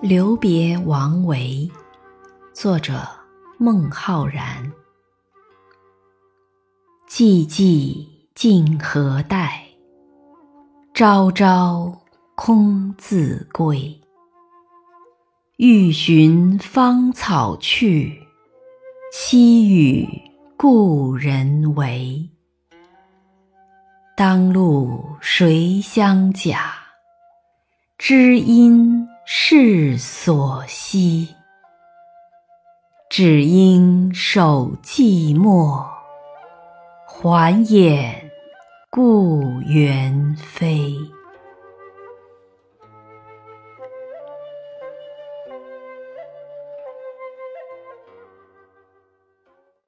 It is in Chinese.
留别王维，作者孟浩然。寂寂竟何待？朝朝空自归。欲寻芳草去，惜与故人违。当路谁相甲？知音世所惜。只因守寂寞，还眼故园飞。